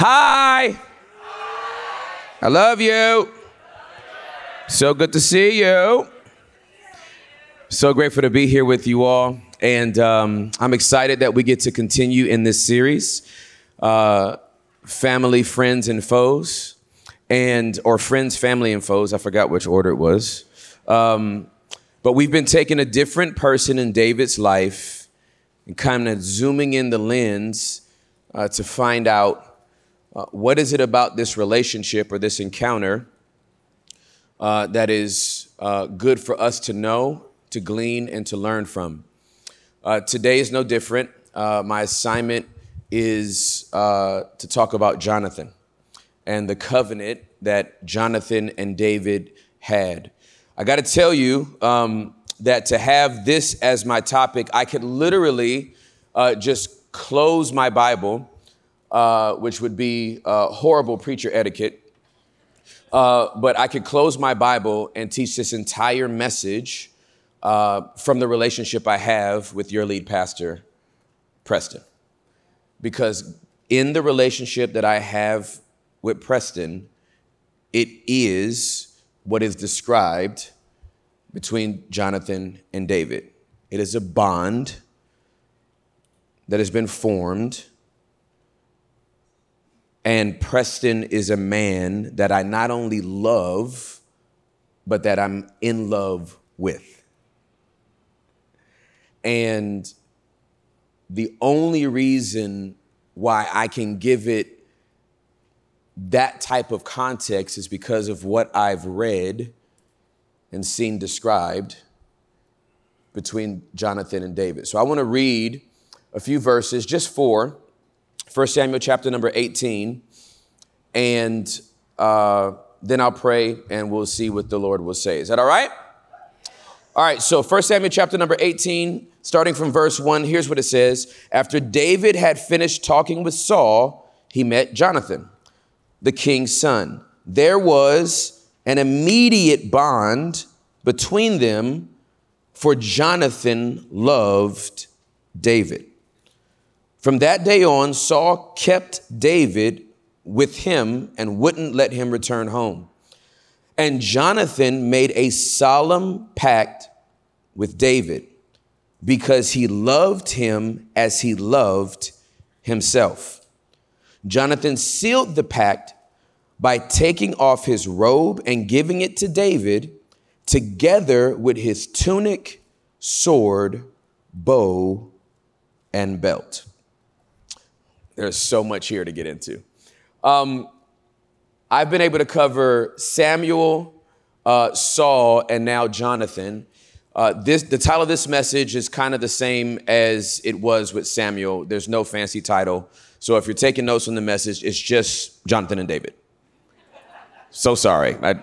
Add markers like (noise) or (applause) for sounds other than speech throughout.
Hi. I love you. So good to see you. So grateful to be here with you all. And um, I'm excited that we get to continue in this series uh, Family, Friends, and Foes. And, or Friends, Family, and Foes. I forgot which order it was. Um, but we've been taking a different person in David's life and kind of zooming in the lens uh, to find out uh, what is it about this relationship or this encounter uh, that is uh, good for us to know, to glean, and to learn from? Uh, today is no different. Uh, my assignment is to talk about Jonathan and the covenant that Jonathan and David had. I got to tell you um, that to have this as my topic, I could literally just close my Bible uh, which would be uh, horrible preacher etiquette. Uh, but I could close my Bible and teach this entire message uh, from the relationship I have with your lead pastor, Preston. Because in the relationship that I have with Preston, it is what is described between Jonathan and David. It is a bond that has been formed and Preston is a man that I not only love, but that I'm in love with. And the only reason why I can give it that type of context is because of what I've read and seen described between Jonathan and David. So I want to read a few verses, just four 1 Samuel chapter number 18. And uh, then I'll pray and we'll see what the Lord will say. Is that all right? All right, so 1 Samuel chapter number 18, starting from verse 1, here's what it says. After David had finished talking with Saul, he met Jonathan, the king's son. There was an immediate bond between them, for Jonathan loved David. From that day on, Saul kept David with him and wouldn't let him return home. And Jonathan made a solemn pact with David because he loved him as he loved himself. Jonathan sealed the pact by taking off his robe and giving it to David, together with his tunic, sword, bow, and belt. There's so much here to get into. Um, I've been able to cover Samuel, uh, Saul, and now Jonathan. Uh, this, the title of this message is kind of the same as it was with Samuel. There's no fancy title. So if you're taking notes from the message, it's just Jonathan and David. So sorry. I,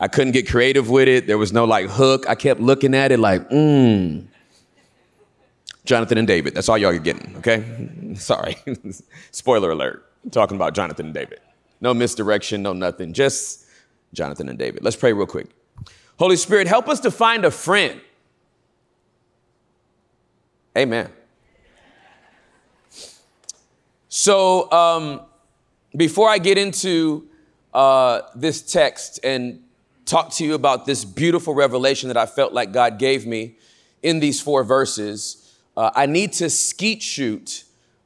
I couldn't get creative with it. There was no like hook. I kept looking at it like, mmm. Jonathan and David. That's all y'all are getting, okay? (laughs) Sorry. (laughs) Spoiler alert. I'm talking about Jonathan and David. No misdirection, no nothing. Just Jonathan and David. Let's pray real quick. Holy Spirit, help us to find a friend. Amen. So, um, before I get into uh, this text and talk to you about this beautiful revelation that I felt like God gave me in these four verses, uh, I need to skeet shoot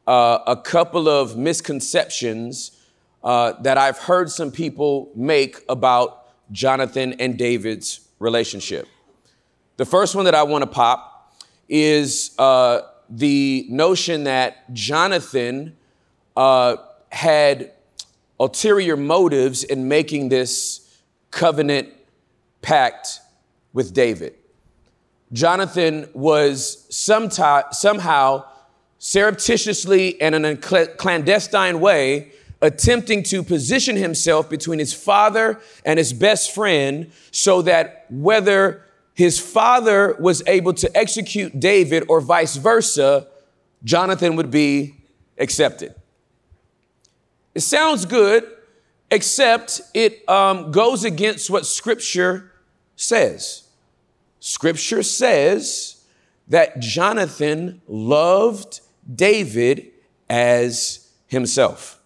uh, a couple of misconceptions uh, that I've heard some people make about Jonathan and David's relationship. The first one that I want to pop is uh, the notion that Jonathan uh, had ulterior motives in making this covenant pact with David. Jonathan was somehow surreptitiously and in a clandestine way attempting to position himself between his father and his best friend so that whether his father was able to execute David or vice versa, Jonathan would be accepted. It sounds good, except it um, goes against what scripture says. Scripture says that Jonathan loved David as himself.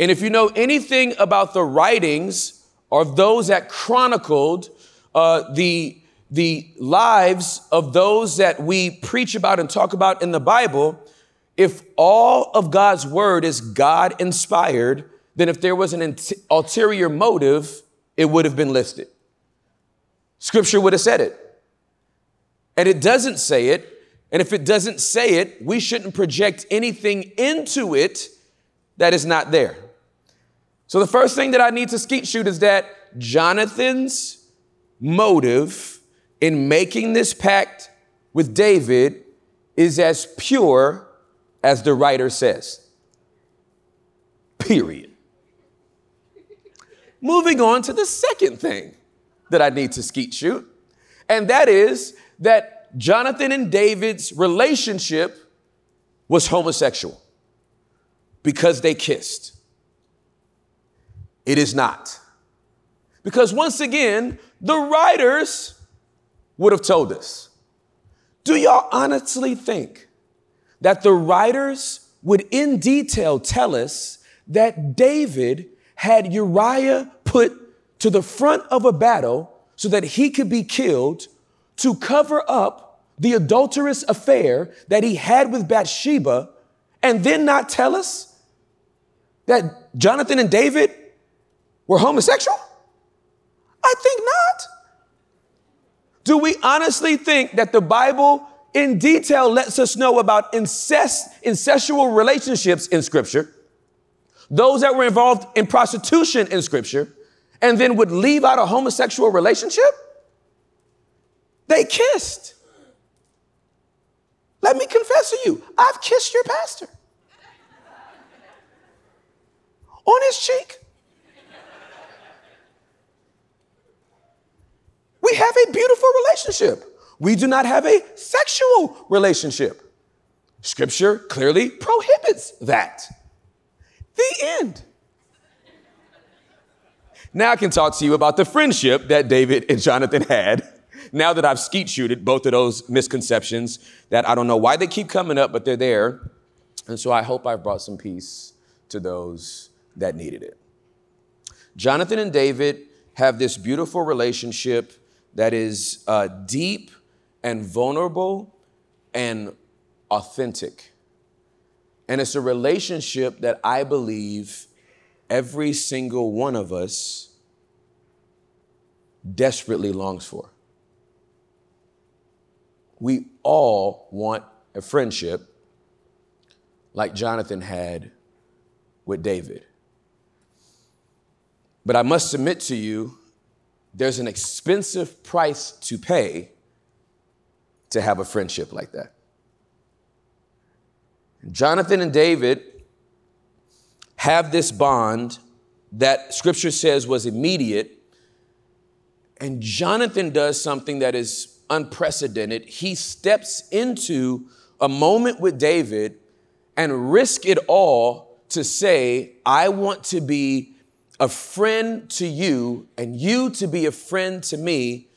And if you know anything about the writings or those that chronicled uh, the, the lives of those that we preach about and talk about in the Bible, if all of God's word is God inspired, then if there was an ulterior motive, it would have been listed. Scripture would have said it. And it doesn't say it. And if it doesn't say it, we shouldn't project anything into it that is not there. So the first thing that I need to skeet shoot is that Jonathan's motive in making this pact with David is as pure as the writer says. Period. Moving on to the second thing that I need to skeet shoot, and that is that Jonathan and David's relationship was homosexual because they kissed. It is not. Because once again, the writers would have told us. Do y'all honestly think that the writers would in detail tell us that David had Uriah put to the front of a battle so that he could be killed to cover up the adulterous affair that he had with Bathsheba and then not tell us that Jonathan and David were homosexual? I think not. Do we honestly think that the Bible in detail lets us know about incest, incestual relationships in Scripture, those that were involved in prostitution in Scripture, and then would leave out a homosexual relationship? They kissed. Let me confess to you, I've kissed your pastor on his cheek. We have a beautiful relationship. We do not have a sexual relationship. Scripture clearly prohibits that. The end. Now I can talk to you about the friendship that David and Jonathan had. Now that I've skeet shooted both of those misconceptions that I don't know why they keep coming up, but they're there. And so I hope I've brought some peace to those that needed it. Jonathan and David have this beautiful relationship that is uh, deep and vulnerable and authentic. And it's a relationship that I believe every single one of us desperately longs for. We all want a friendship like Jonathan had with David. But I must submit to you, there's an expensive price to pay to have a friendship like that. Jonathan and David have this bond that scripture says was immediate. And Jonathan does something that is unprecedented. He steps into a moment with David and risk it all to say, I want to be a friend to you and you to be a friend to me.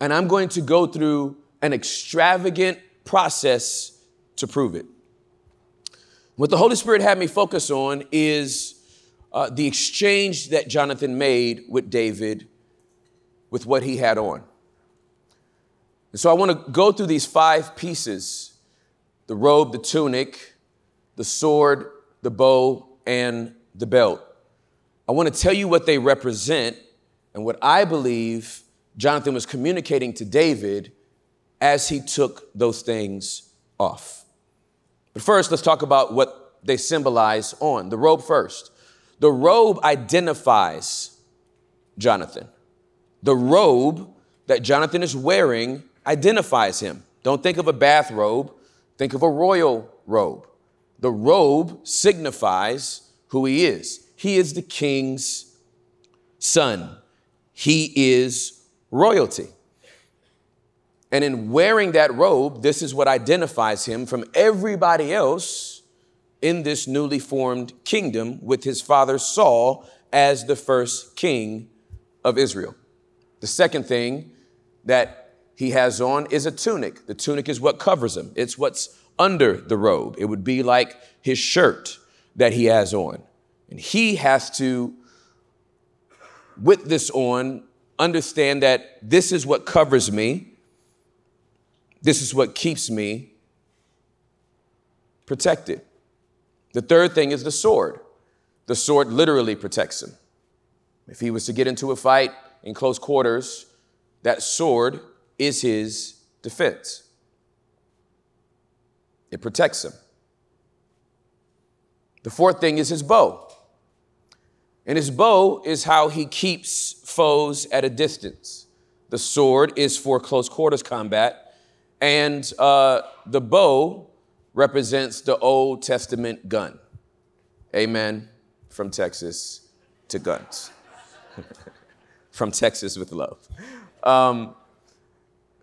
And I'm going to go through an extravagant process to prove it. What the Holy Spirit had me focus on is uh, the exchange that Jonathan made with David with what he had on. And so I want to go through these five pieces the robe, the tunic, the sword, the bow, and the belt. I want to tell you what they represent and what I believe Jonathan was communicating to David as he took those things off. But first, let's talk about what they symbolize on. The robe first. The robe identifies Jonathan. The robe that Jonathan is wearing identifies him. Don't think of a bathrobe, think of a royal robe. The robe signifies who he is. He is the king's son, he is royalty. And in wearing that robe, this is what identifies him from everybody else in this newly formed kingdom with his father Saul as the first king of Israel. The second thing that he has on is a tunic. The tunic is what covers him, it's what's under the robe. It would be like his shirt that he has on. And he has to, with this on, understand that this is what covers me, this is what keeps me protected. The third thing is the sword. The sword literally protects him. If he was to get into a fight in close quarters, that sword is his defense. It protects him. The fourth thing is his bow. And his bow is how he keeps foes at a distance. The sword is for close quarters combat, and uh, the bow represents the Old Testament gun. Amen. From Texas to guns. (laughs) From Texas with love. Um,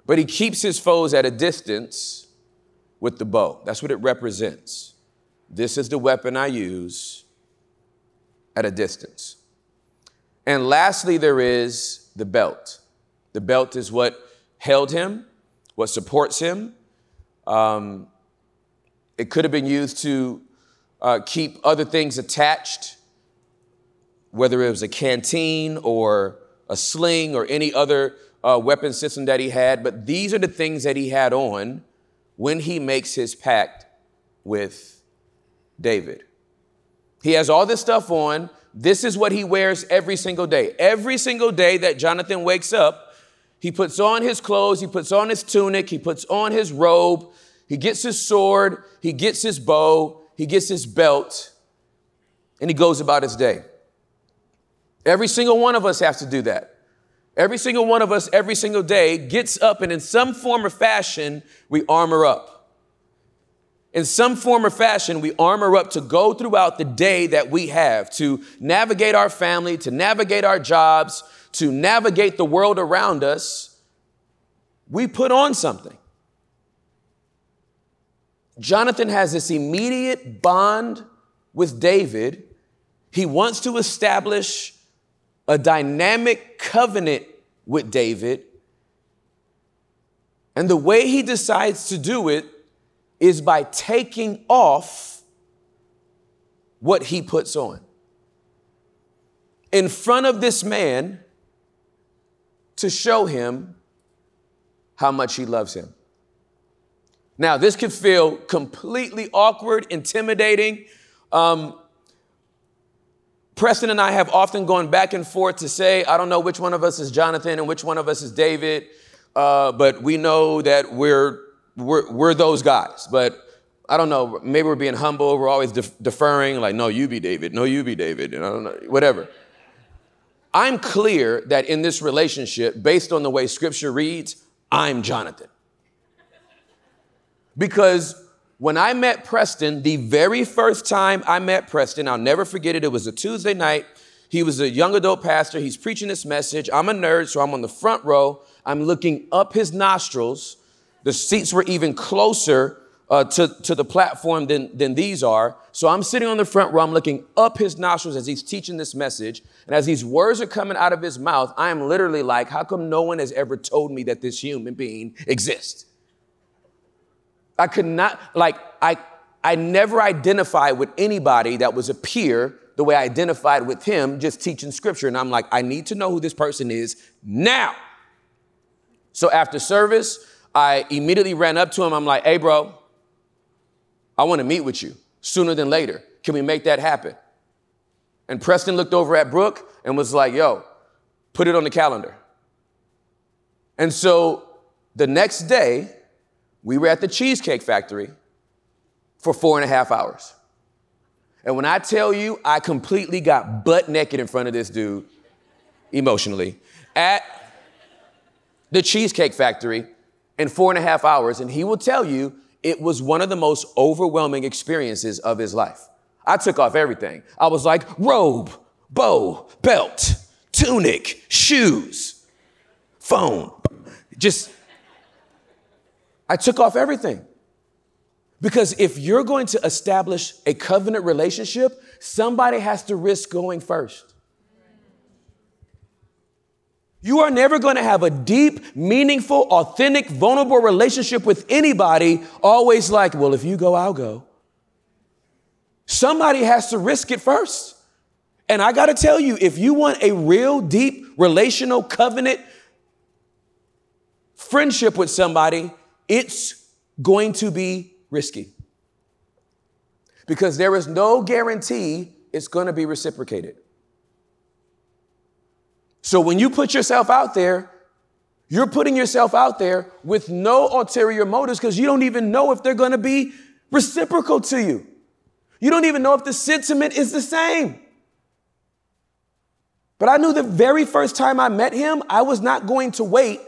but he keeps his foes at a distance with the bow. That's what it represents. This is the weapon I use at a distance. And lastly, there is the belt. The belt is what held him, what supports him. Um, it could have been used to uh, keep other things attached, whether it was a canteen or a sling or any other uh, weapon system that he had. But these are the things that he had on when he makes his pact with David. He has all this stuff on. This is what he wears every single day. Every single day that Jonathan wakes up, he puts on his clothes, he puts on his tunic, he puts on his robe, he gets his sword, he gets his bow, he gets his belt, and he goes about his day. Every single one of us has to do that. Every single one of us, every single day, gets up and in some form or fashion, we armor up in some form or fashion, we armor up to go throughout the day that we have to navigate our family, to navigate our jobs, to navigate the world around us. We put on something. Jonathan has this immediate bond with David. He wants to establish a dynamic covenant with David. And the way he decides to do it is by taking off what he puts on. In front of this man to show him how much he loves him. Now, this could feel completely awkward, intimidating. Um, Preston and I have often gone back and forth to say, I don't know which one of us is Jonathan and which one of us is David, uh, but we know that we're we're, we're those guys. But I don't know, maybe we're being humble, we're always def- deferring, like, no, you be David, no, you be David, and I don't know, whatever. I'm clear that in this relationship, based on the way scripture reads, I'm Jonathan. Because when I met Preston, the very first time I met Preston, I'll never forget it, it was a Tuesday night. He was a young adult pastor. He's preaching this message. I'm a nerd, so I'm on the front row. I'm looking up his nostrils the seats were even closer uh, to, to the platform than, than these are. So I'm sitting on the front row, I'm looking up his nostrils as he's teaching this message. And as these words are coming out of his mouth, I am literally like, how come no one has ever told me that this human being exists? I could not, like, I, I never identified with anybody that was a peer the way I identified with him just teaching scripture. And I'm like, I need to know who this person is now. So after service, I immediately ran up to him. I'm like, hey, bro, I want to meet with you sooner than later. Can we make that happen? And Preston looked over at Brooke and was like, yo, put it on the calendar. And so the next day, we were at the Cheesecake Factory for four and a half hours. And when I tell you, I completely got butt naked in front of this dude, emotionally, at the Cheesecake Factory in four and a half hours, and he will tell you it was one of the most overwhelming experiences of his life. I took off everything. I was like, robe, bow, belt, tunic, shoes, phone. Just, I took off everything. Because if you're going to establish a covenant relationship, somebody has to risk going first. You are never going to have a deep, meaningful, authentic, vulnerable relationship with anybody, always like, well, if you go, I'll go. Somebody has to risk it first. And I got to tell you, if you want a real deep relational covenant friendship with somebody, it's going to be risky. Because there is no guarantee it's going to be reciprocated. So when you put yourself out there, you're putting yourself out there with no ulterior motives because you don't even know if they're going to be reciprocal to you. You don't even know if the sentiment is the same. But I knew the very first time I met him, I was not going to wait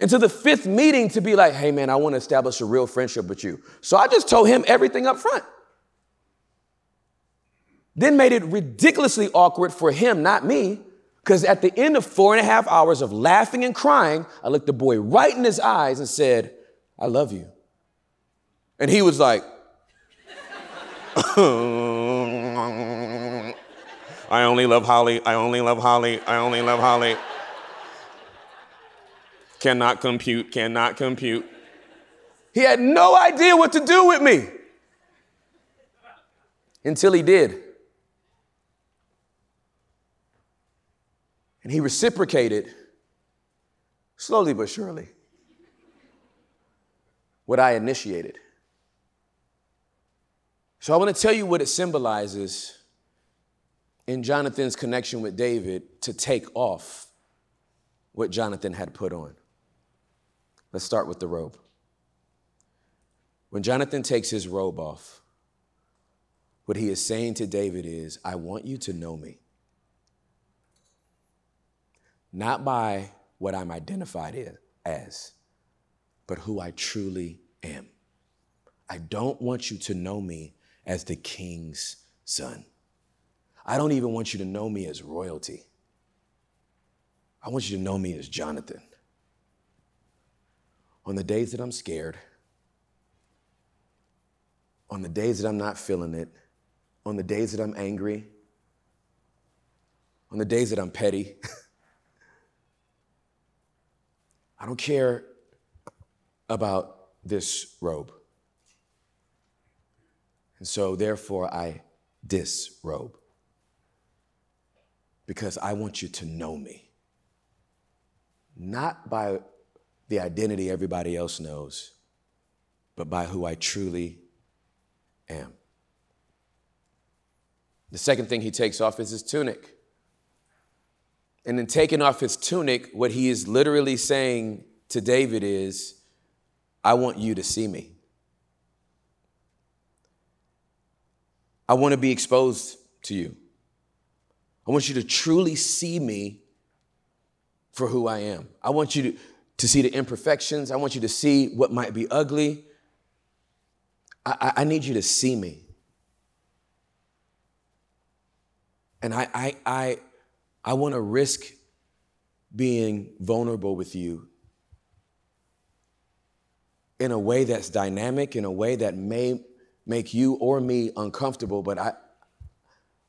until the fifth meeting to be like, hey man, I want to establish a real friendship with you. So I just told him everything up front. Then made it ridiculously awkward for him, not me, because at the end of four and a half hours of laughing and crying, I looked the boy right in his eyes and said, I love you. And he was like, (laughs) I only love Holly. I only love Holly. I only love Holly. Cannot compute, cannot compute. He had no idea what to do with me until he did. And he reciprocated slowly but surely what I initiated. So I want to tell you what it symbolizes in Jonathan's connection with David to take off what Jonathan had put on. Let's start with the robe. When Jonathan takes his robe off, what he is saying to David is, I want you to know me. Not by what I'm identified as, but who I truly am. I don't want you to know me as the king's son. I don't even want you to know me as royalty. I want you to know me as Jonathan. On the days that I'm scared, on the days that I'm not feeling it, on the days that I'm angry, on the days that I'm petty, (laughs) I don't care about this robe. And so, therefore, I disrobe because I want you to know me. Not by the identity everybody else knows, but by who I truly am. The second thing he takes off is his tunic. And in taking off his tunic, what he is literally saying to David is, I want you to see me. I want to be exposed to you. I want you to truly see me for who I am. I want you to, to see the imperfections. I want you to see what might be ugly. I, I need you to see me. And I, I, I, I want to risk being vulnerable with you in a way that's dynamic, in a way that may make you or me uncomfortable, but I,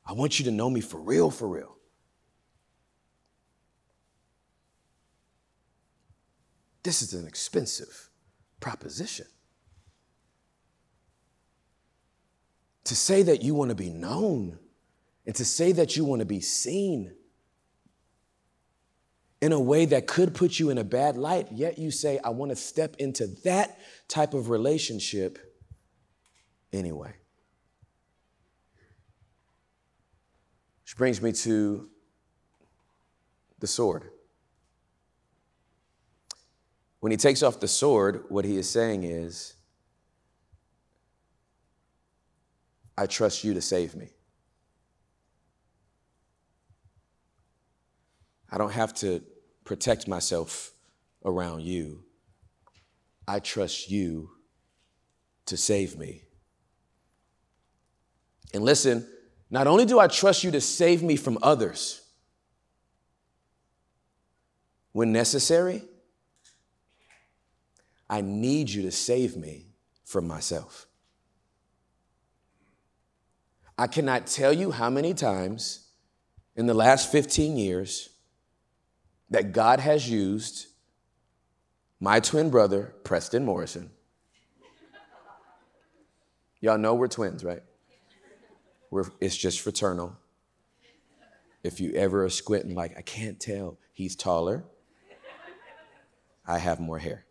I want you to know me for real, for real. This is an expensive proposition. To say that you want to be known and to say that you want to be seen in a way that could put you in a bad light, yet you say, I want to step into that type of relationship anyway. Which brings me to the sword. When he takes off the sword, what he is saying is, I trust you to save me. I don't have to protect myself around you. I trust you to save me. And listen, not only do I trust you to save me from others when necessary, I need you to save me from myself. I cannot tell you how many times in the last 15 years that God has used my twin brother, Preston Morrison. Y'all know we're twins, right? We're, it's just fraternal. If you ever are squinting, like, I can't tell, he's taller. I have more hair.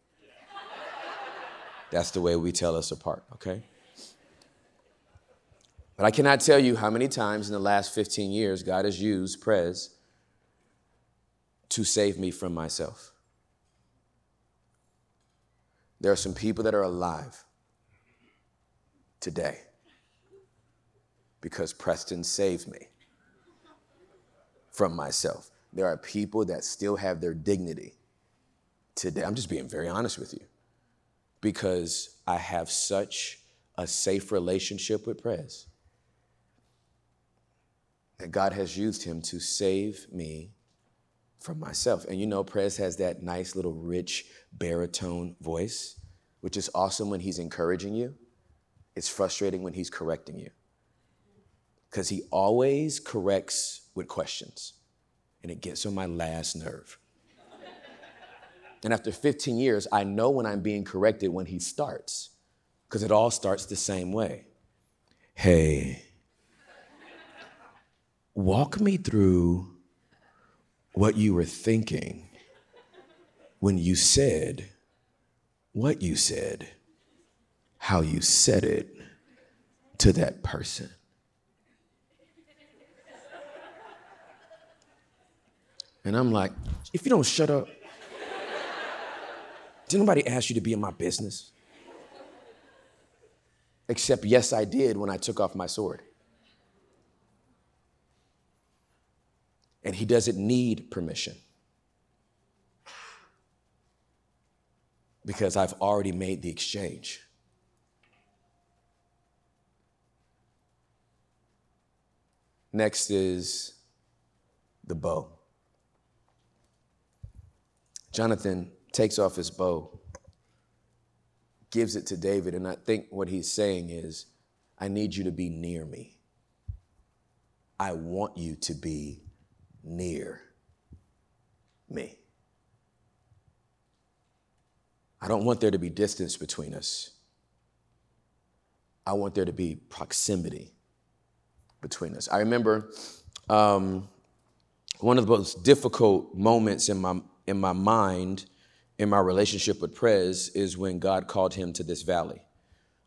That's the way we tell us apart, okay? But I cannot tell you how many times in the last 15 years God has used Prez to save me from myself. There are some people that are alive today because Preston saved me from myself. There are people that still have their dignity today. I'm just being very honest with you because I have such a safe relationship with Prez that God has used him to save me from myself. And you know, Prez has that nice little rich baritone voice, which is awesome when he's encouraging you. It's frustrating when he's correcting you. Because he always corrects with questions, and it gets on my last nerve. And after 15 years, I know when I'm being corrected when he starts, because it all starts the same way. Hey, walk me through what you were thinking when you said what you said, how you said it to that person. And I'm like, if you don't shut up, did nobody ask you to be in my business? Except, yes, I did when I took off my sword. and he doesn't need permission. Because I've already made the exchange. Next is the bow. Jonathan takes off his bow, gives it to David, and I think what he's saying is, I need you to be near me. I want you to be near me. I don't want there to be distance between us. I want there to be proximity between us. I remember um, one of the most difficult moments in my in my mind in my relationship with Prez is when God called him to this valley.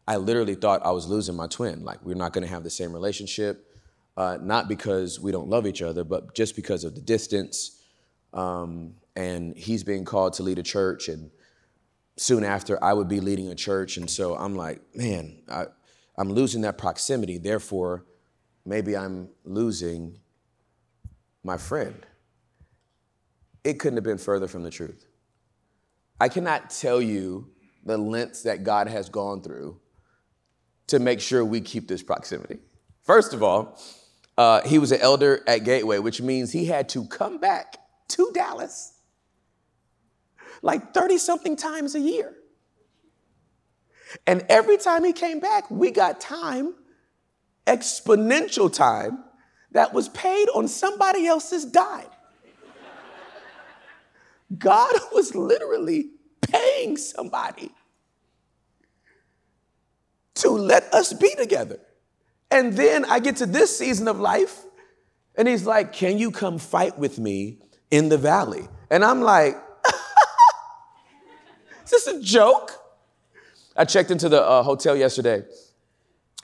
I literally thought I was losing my twin. Like we're not going to have the same relationship uh, not because we don't love each other, but just because of the distance. Um, and he's being called to lead a church, and soon after, I would be leading a church. And so I'm like, man, I, I'm losing that proximity. Therefore, maybe I'm losing my friend. It couldn't have been further from the truth. I cannot tell you the lengths that God has gone through to make sure we keep this proximity. First of all, uh, he was an elder at Gateway, which means he had to come back to Dallas like 30 something times a year. And every time he came back, we got time, exponential time, that was paid on somebody else's dime. God (laughs) was literally paying somebody to let us be together. And then I get to this season of life, and he's like, Can you come fight with me in the valley? And I'm like, (laughs) Is this a joke? I checked into the uh, hotel yesterday,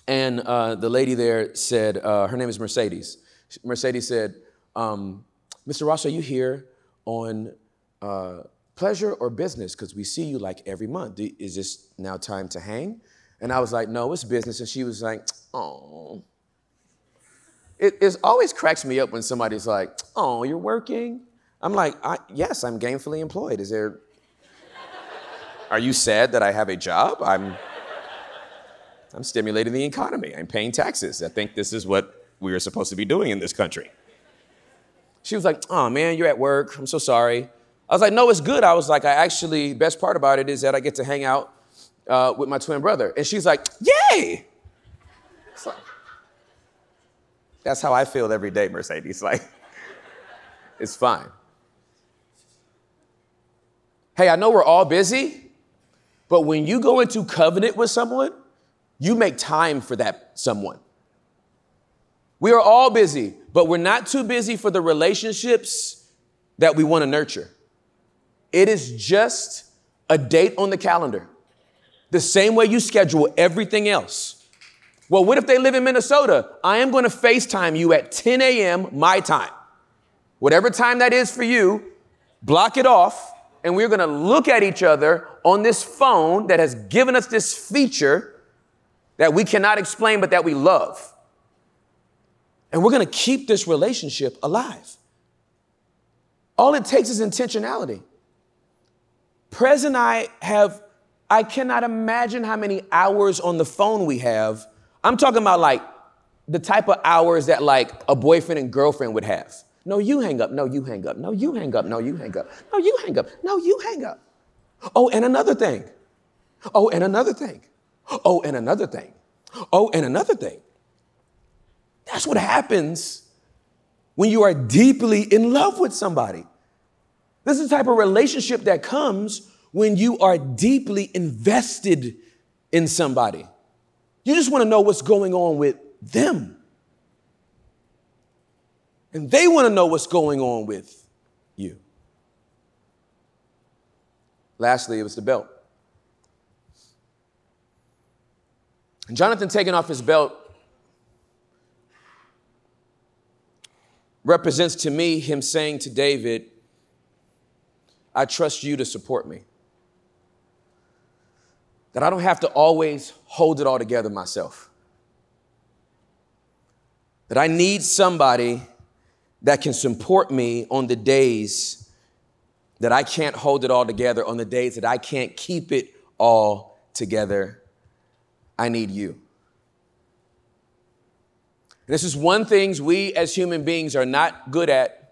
and uh, the lady there said, uh, Her name is Mercedes. Mercedes said, um, Mr. Ross, are you here on uh, pleasure or business? Because we see you like every month. Is this now time to hang? And I was like, no, it's business. And she was like, oh. It, it always cracks me up when somebody's like, oh, you're working? I'm like, yes, I'm gainfully employed. Is there, are you sad that I have a job? I'm, I'm stimulating the economy. I'm paying taxes. I think this is what we are supposed to be doing in this country. She was like, oh man, you're at work. I'm so sorry. I was like, no, it's good. I was like, I actually, best part about it is that I get to hang out uh, with my twin brother. And she's like, Yay! That's how I feel every day, Mercedes. Like, it's fine. Hey, I know we're all busy, but when you go into covenant with someone, you make time for that someone. We are all busy, but we're not too busy for the relationships that we want to nurture. It is just a date on the calendar, the same way you schedule everything else. Well, what if they live in Minnesota? I am going to FaceTime you at 10 a.m. my time. Whatever time that is for you, block it off, and we're going to look at each other on this phone that has given us this feature that we cannot explain, but that we love. And we're going to keep this relationship alive. All it takes is intentionality. Prez and I have, I cannot imagine how many hours on the phone we have. I'm talking about like the type of hours that like a boyfriend and girlfriend would have. No, you hang up. No, you hang up. No, you hang up. No, you hang up. No, you hang up. No, you hang up. Oh, and another thing. Oh, and another thing. Oh, and another thing. Oh, and another thing. That's what happens when you are deeply in love with somebody. This is the type of relationship that comes when you are deeply invested in somebody. You just want to know what's going on with them. And they want to know what's going on with you. Lastly, it was the belt. And Jonathan taking off his belt represents to me him saying to David, I trust you to support me. That I don't have to always hold it all together myself. That I need somebody that can support me on the days that I can't hold it all together, on the days that I can't keep it all together. I need you. This is one thing we as human beings are not good at.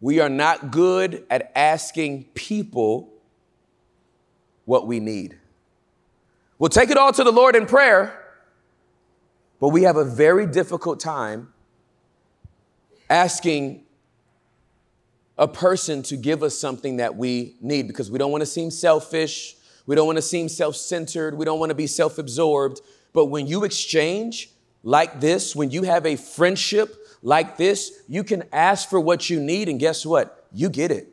We are not good at asking people what we need. We'll take it all to the Lord in prayer, but we have a very difficult time asking a person to give us something that we need because we don't want to seem selfish. We don't want to seem self centered. We don't want to be self absorbed. But when you exchange, like this, when you have a friendship like this, you can ask for what you need, and guess what? You get it.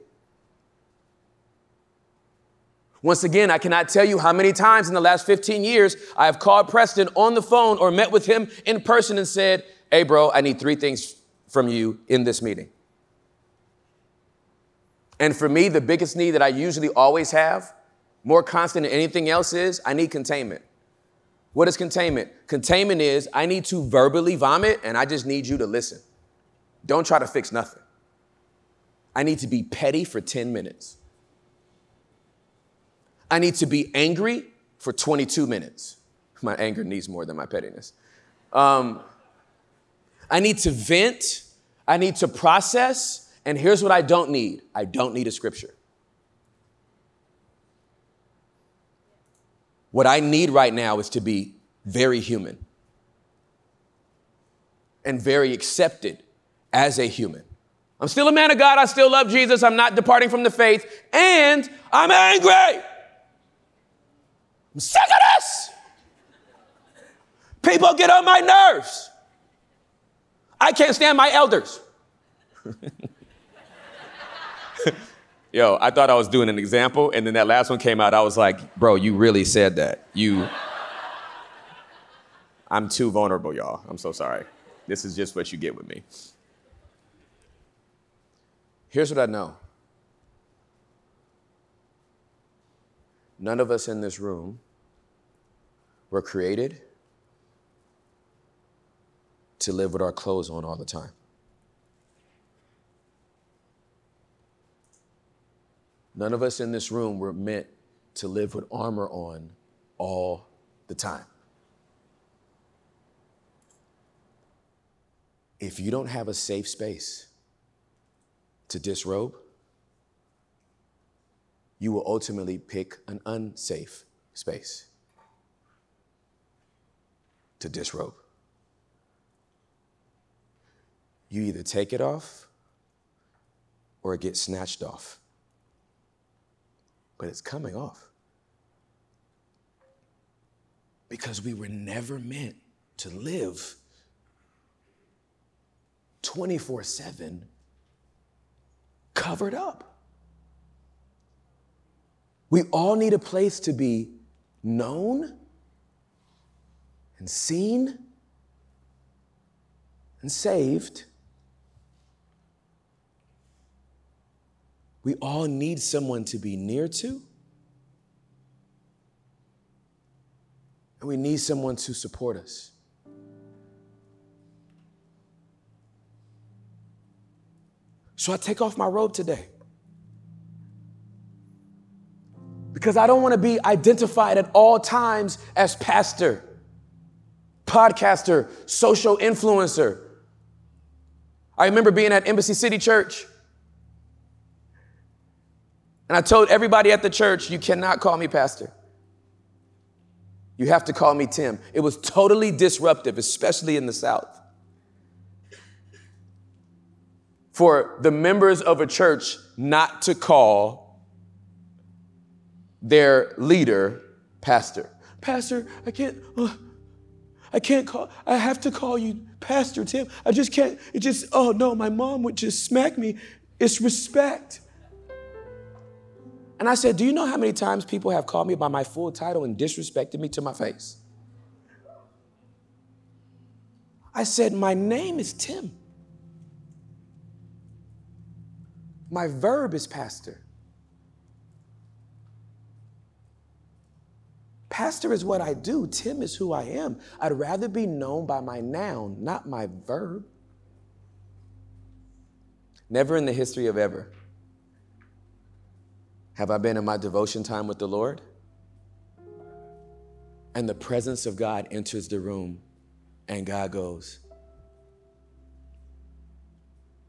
Once again, I cannot tell you how many times in the last 15 years I have called Preston on the phone or met with him in person and said, Hey, bro, I need three things from you in this meeting. And for me, the biggest need that I usually always have, more constant than anything else, is I need containment. What is containment? Containment is I need to verbally vomit and I just need you to listen. Don't try to fix nothing. I need to be petty for 10 minutes. I need to be angry for 22 minutes. My anger needs more than my pettiness. Um, I need to vent. I need to process. And here's what I don't need I don't need a scripture. What I need right now is to be very human and very accepted as a human. I'm still a man of God. I still love Jesus. I'm not departing from the faith. And I'm angry. I'm sick of this. People get on my nerves. I can't stand my elders. (laughs) Yo, I thought I was doing an example, and then that last one came out. I was like, bro, you really said that. You. I'm too vulnerable, y'all. I'm so sorry. This is just what you get with me. Here's what I know none of us in this room were created to live with our clothes on all the time. None of us in this room were meant to live with armor on all the time. If you don't have a safe space to disrobe, you will ultimately pick an unsafe space to disrobe. You either take it off or it gets snatched off but it's coming off. Because we were never meant to live 24 7 covered up. We all need a place to be known and seen and saved. We all need someone to be near to. And we need someone to support us. So I take off my robe today. Because I don't want to be identified at all times as pastor, podcaster, social influencer. I remember being at Embassy City Church. And I told everybody at the church, you cannot call me pastor. You have to call me Tim. It was totally disruptive, especially in the South. For the members of a church not to call their leader pastor. Pastor, I can't, uh, I can't call, I have to call you Pastor Tim. I just can't, it just, oh no, my mom would just smack me. It's respect. And I said, Do you know how many times people have called me by my full title and disrespected me to my face? I said, My name is Tim. My verb is pastor. Pastor is what I do, Tim is who I am. I'd rather be known by my noun, not my verb. Never in the history of ever have I been in my devotion time with the Lord? And the presence of God enters the room, and God goes,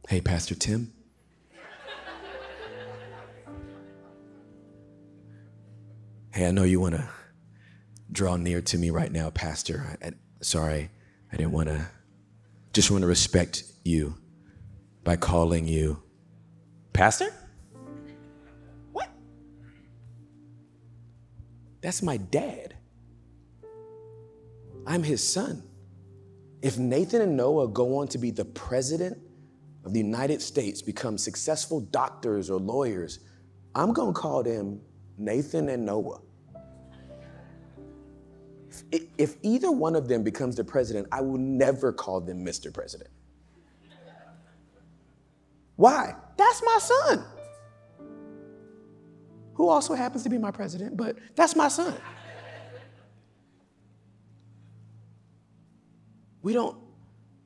Hey, Pastor Tim. hey, I know you want to draw near to me right now, Pastor. I, I, sorry, I didn't want to, just want to respect you by calling you Pastor? That's my dad. I'm his son. If Nathan and Noah go on to be the president of the United States, become successful doctors or lawyers, I'm going to call them Nathan and Noah. If, if either one of them becomes the president, I will never call them Mr. President. Why? That's my son who also happens to be my president, but that's my son. We don't,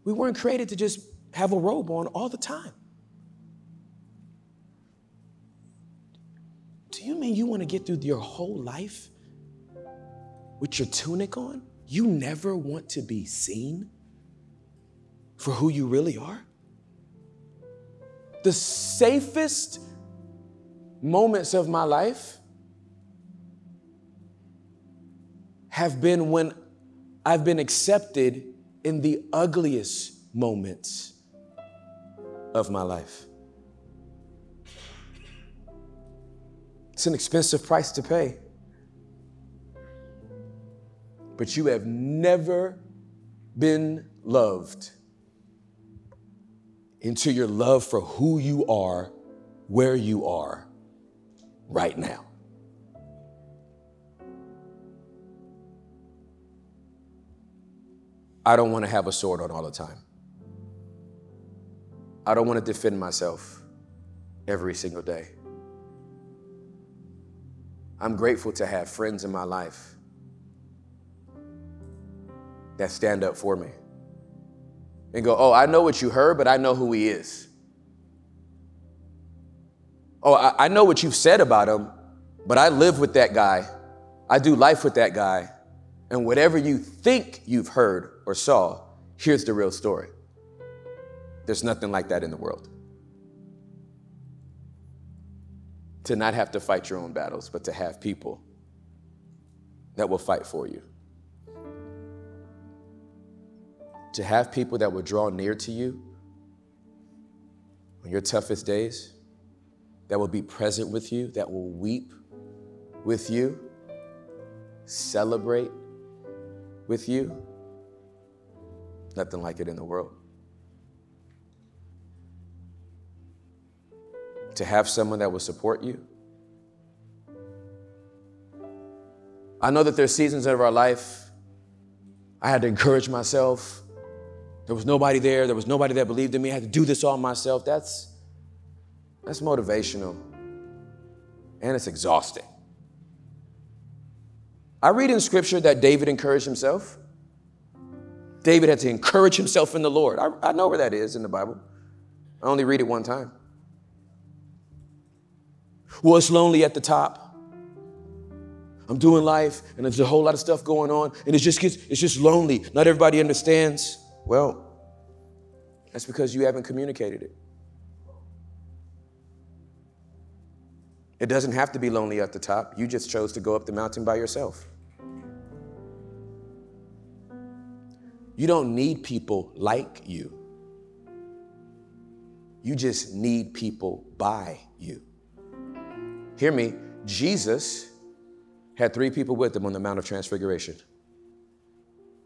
we weren't created to just have a robe on all the time. Do you mean you want to get through your whole life with your tunic on? You never want to be seen for who you really are? The safest moments of my life have been when I've been accepted in the ugliest moments of my life. It's an expensive price to pay. But you have never been loved into your love for who you are, where you are right now. I don't want to have a sword on all the time. I don't want to defend myself every single day. I'm grateful to have friends in my life that stand up for me and go, Oh, I know what you heard, but I know who he is. Oh, I, I know what you've said about him, but I live with that guy. I do life with that guy. And whatever you think you've heard or saw, here's the real story. There's nothing like that in the world. To not have to fight your own battles, but to have people that will fight for you. To have people that will draw near to you on your toughest days that will be present with you, that will weep with you, celebrate with you. Nothing like it in the world. to have someone that will support you. I know that there's seasons of our life I had to encourage myself. There was nobody there. There was nobody that believed in me. I had to do this all myself. That's that's motivational. And it's exhausting. I read in scripture that David encouraged himself. David had to encourage himself in the Lord. I, I know where that is in the Bible. I only read it one time. Well, it's lonely at the top. I'm doing life and there's a whole lot of stuff going on and it just gets it's just lonely. Not everybody understands. Well, that's because you haven't communicated it. It doesn't have to be lonely at the top. You just chose to go up the mountain by yourself. You don't need people like you. You just need people by you. Hear me, Jesus had three people with him on the Mount of Transfiguration.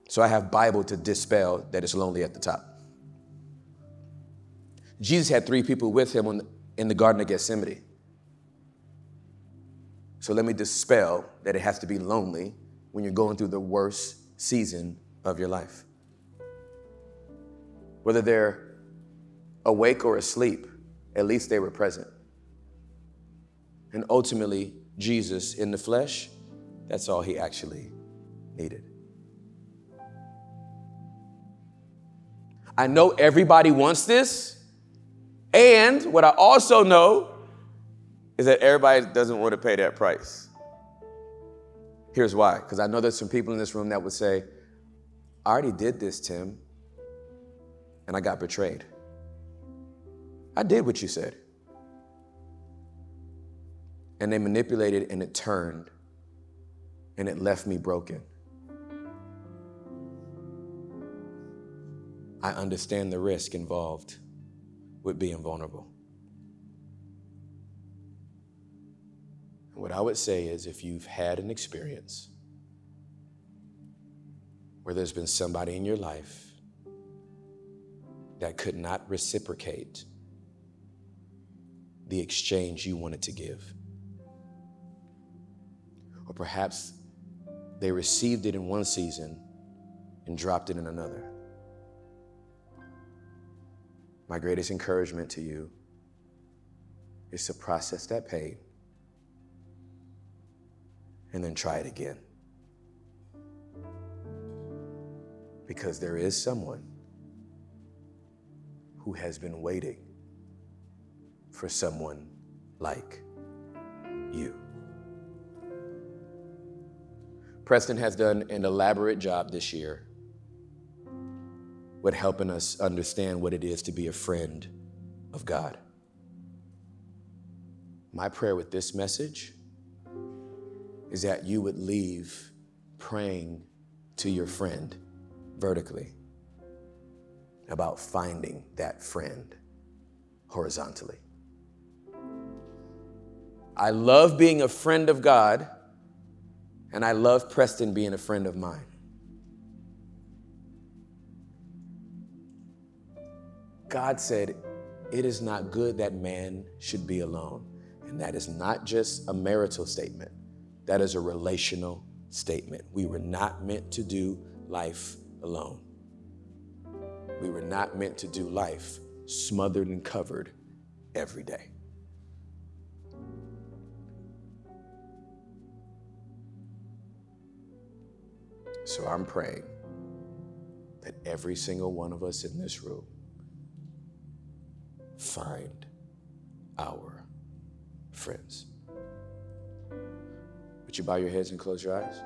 So I have Bible to dispel that it's lonely at the top. Jesus had three people with him in the Garden of Gethsemane. So let me dispel that it has to be lonely when you're going through the worst season of your life. Whether they're awake or asleep, at least they were present. And ultimately, Jesus in the flesh that's all he actually needed. I know everybody wants this. And what I also know is that everybody doesn't want to pay that price. Here's why because I know there's some people in this room that would say, I already did this, Tim, and I got betrayed. I did what you said. And they manipulated and it turned and it left me broken. I understand the risk involved with being vulnerable. What I would say is if you've had an experience where there's been somebody in your life that could not reciprocate the exchange you wanted to give, or perhaps they received it in one season and dropped it in another. My greatest encouragement to you is to process that pain and then try it again. Because there is someone who has been waiting for someone like you. Preston has done an elaborate job this year with helping us understand what it is to be a friend of God. My prayer with this message is that you would leave praying to your friend vertically about finding that friend horizontally. I love being a friend of God and I love Preston being a friend of mine. God said, It is not good that man should be alone. And that is not just a marital statement, that is a relational statement. We were not meant to do life alone. We were not meant to do life smothered and covered every day. So I'm praying that every single one of us in this room find our friends. Would you bow your heads and close your eyes?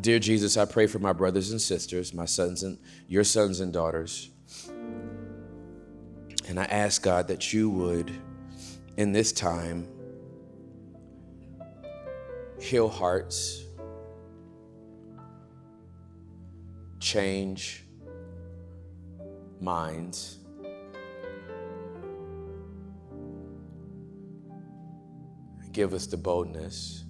Dear Jesus, I pray for my brothers and sisters, my sons and your sons and daughters. And I ask God that you would, in this time, heal hearts, change minds. Give us the boldness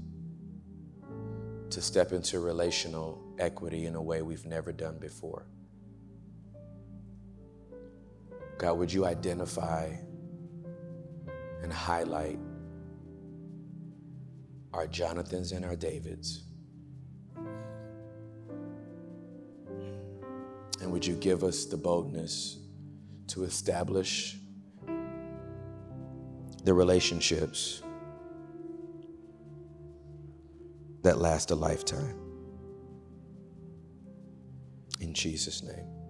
to step into relational equity in a way we've never done before. God, would you identify and highlight our Jonathans and our Davids? And would you give us the boldness to establish the relationships that last a lifetime? In Jesus' name.